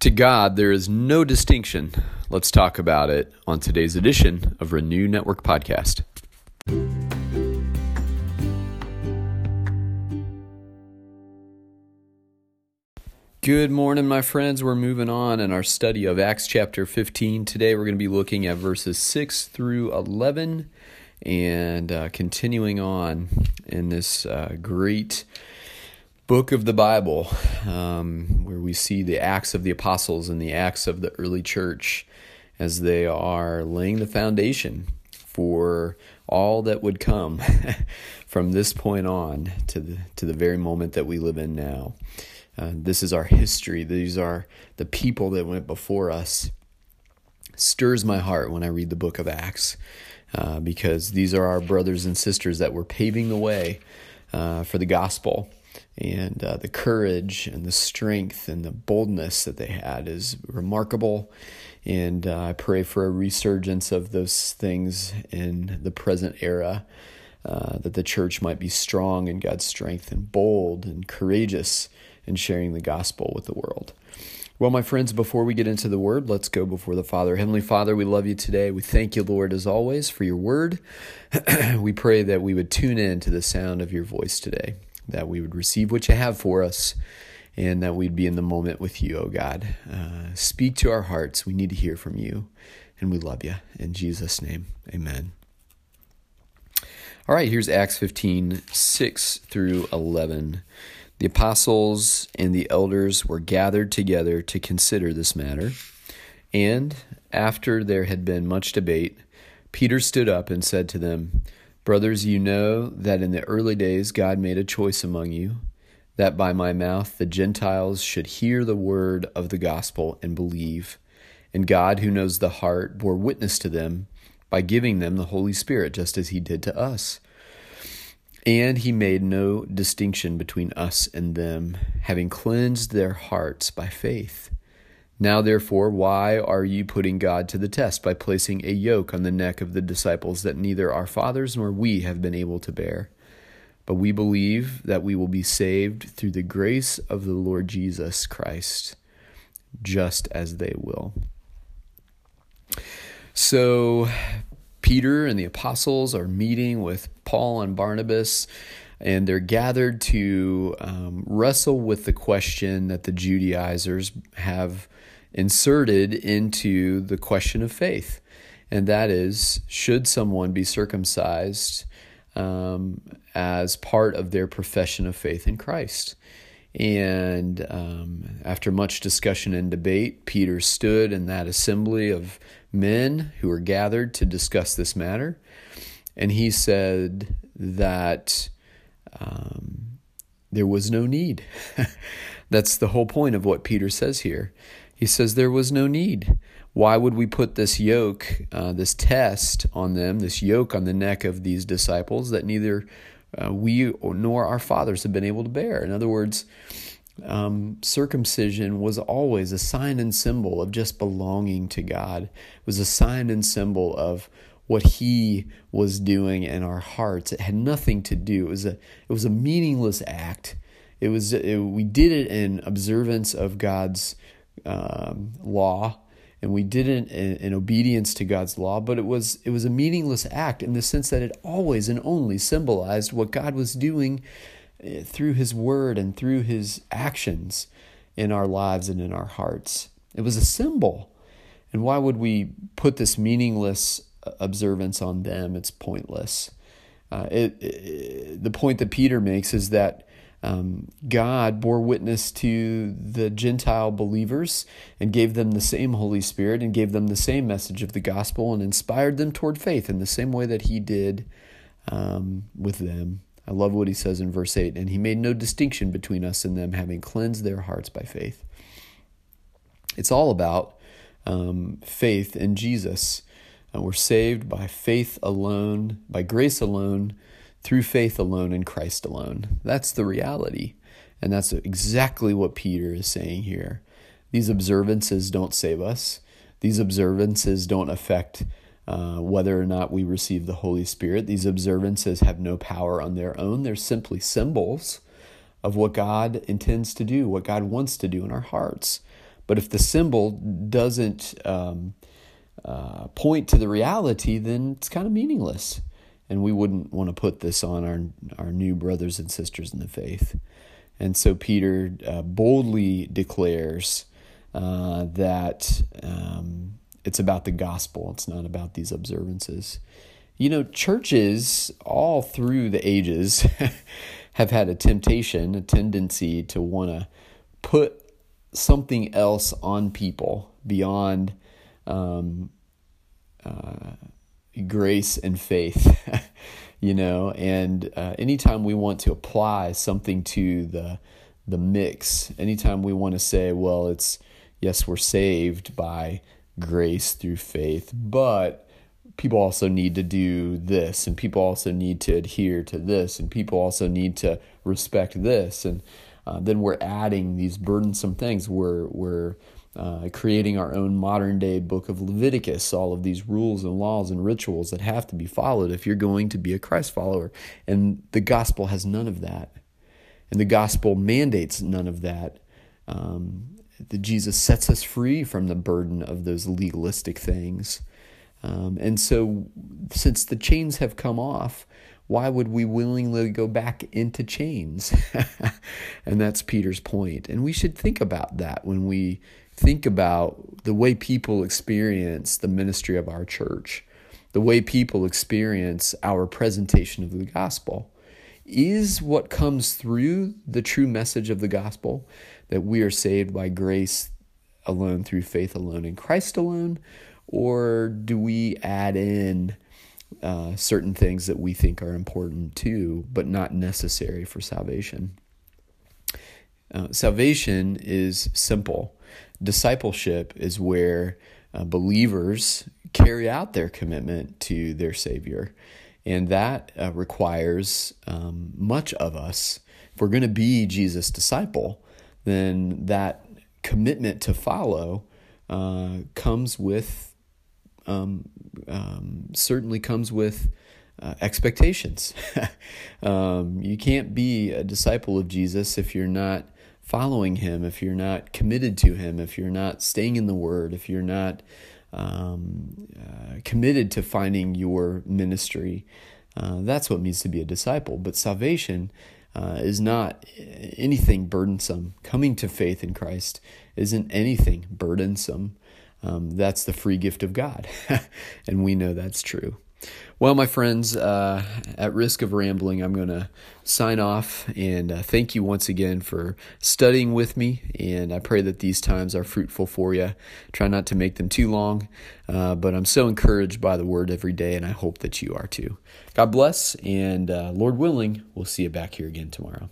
To God, there is no distinction. Let's talk about it on today's edition of Renew Network Podcast. Good morning, my friends. We're moving on in our study of Acts chapter 15. Today, we're going to be looking at verses 6 through 11 and uh, continuing on in this uh, great book of the Bible, um, where we see the acts of the apostles and the acts of the early church as they are laying the foundation for all that would come from this point on to the to the very moment that we live in now. Uh, this is our history. These are the people that went before us. Stirs my heart when I read the book of Acts, uh, because these are our brothers and sisters that were paving the way uh, for the gospel and uh, the courage and the strength and the boldness that they had is remarkable. And uh, I pray for a resurgence of those things in the present era, uh, that the church might be strong in God's strength and bold and courageous in sharing the gospel with the world. Well, my friends, before we get into the word, let's go before the Father. Heavenly Father, we love you today. We thank you, Lord, as always, for your word. we pray that we would tune in to the sound of your voice today that we would receive what you have for us, and that we'd be in the moment with you, oh God. Uh, speak to our hearts. We need to hear from you, and we love you. In Jesus' name, amen. All right, here's Acts 15 6 through 11. The apostles and the elders were gathered together to consider this matter. And after there had been much debate, Peter stood up and said to them, Brothers, you know that in the early days God made a choice among you, that by my mouth the Gentiles should hear the word of the gospel and believe. And God, who knows the heart, bore witness to them by giving them the Holy Spirit, just as He did to us. And He made no distinction between us and them, having cleansed their hearts by faith. Now, therefore, why are you putting God to the test by placing a yoke on the neck of the disciples that neither our fathers nor we have been able to bear? But we believe that we will be saved through the grace of the Lord Jesus Christ, just as they will. So, Peter and the apostles are meeting with Paul and Barnabas and they're gathered to um, wrestle with the question that the Judaizers have inserted into the question of faith. And that is should someone be circumcised um, as part of their profession of faith in Christ? And um, after much discussion and debate, Peter stood in that assembly of men who were gathered to discuss this matter. And he said that um, there was no need. That's the whole point of what Peter says here. He says there was no need. Why would we put this yoke, uh, this test on them, this yoke on the neck of these disciples that neither uh, we nor our fathers have been able to bear? In other words, um, circumcision was always a sign and symbol of just belonging to God. It was a sign and symbol of what He was doing in our hearts. It had nothing to do. It was a it was a meaningless act. It was it, we did it in observance of God's um, law, and we did it in, in obedience to God's law. But it was it was a meaningless act in the sense that it always and only symbolized what God was doing eh, through His Word and through His actions in our lives and in our hearts. It was a symbol. And why would we put this meaningless observance on them? It's pointless. Uh, it, it, the point that Peter makes is that um, God bore witness to the Gentile believers and gave them the same Holy Spirit and gave them the same message of the gospel and inspired them toward faith in the same way that He did um, with them. I love what He says in verse 8 and He made no distinction between us and them, having cleansed their hearts by faith. It's all about um, faith in Jesus. Uh, we're saved by faith alone, by grace alone through faith alone in Christ alone. That's the reality. And that's exactly what Peter is saying here. These observances don't save us, these observances don't affect uh, whether or not we receive the Holy Spirit. These observances have no power on their own, they're simply symbols of what God intends to do, what God wants to do in our hearts. But if the symbol doesn't um, uh, point to the reality, then it's kind of meaningless. And we wouldn't want to put this on our, our new brothers and sisters in the faith. And so Peter uh, boldly declares uh, that um, it's about the gospel, it's not about these observances. You know, churches all through the ages have had a temptation, a tendency to want to put something else on people beyond um, uh, grace and faith, you know. And uh, anytime we want to apply something to the the mix, anytime we want to say, well, it's yes, we're saved by grace through faith, but people also need to do this, and people also need to adhere to this, and people also need to respect this, and uh, then we're adding these burdensome things. We're we're uh, creating our own modern day book of Leviticus, all of these rules and laws and rituals that have to be followed if you're going to be a Christ follower. And the gospel has none of that. And the gospel mandates none of that. Um, that Jesus sets us free from the burden of those legalistic things. Um, and so, since the chains have come off, why would we willingly go back into chains? and that's Peter's point. And we should think about that when we think about the way people experience the ministry of our church, the way people experience our presentation of the gospel. Is what comes through the true message of the gospel that we are saved by grace alone, through faith alone, in Christ alone? Or do we add in uh, certain things that we think are important too, but not necessary for salvation? Uh, salvation is simple discipleship is where uh, believers carry out their commitment to their Savior. And that uh, requires um, much of us. If we're going to be Jesus' disciple, then that commitment to follow uh, comes with, um, um, certainly comes with uh, expectations. Um, you can't be a disciple of Jesus if you're not following Him, if you're not committed to Him, if you're not staying in the Word, if you're not um, uh, committed to finding your ministry, uh, that's what means to be a disciple. But salvation uh, is not anything burdensome. Coming to faith in Christ isn't anything burdensome. Um, that's the free gift of God, and we know that's true. Well, my friends, uh, at risk of rambling, I'm going to sign off and uh, thank you once again for studying with me. And I pray that these times are fruitful for you. Try not to make them too long, uh, but I'm so encouraged by the word every day, and I hope that you are too. God bless, and uh, Lord willing, we'll see you back here again tomorrow.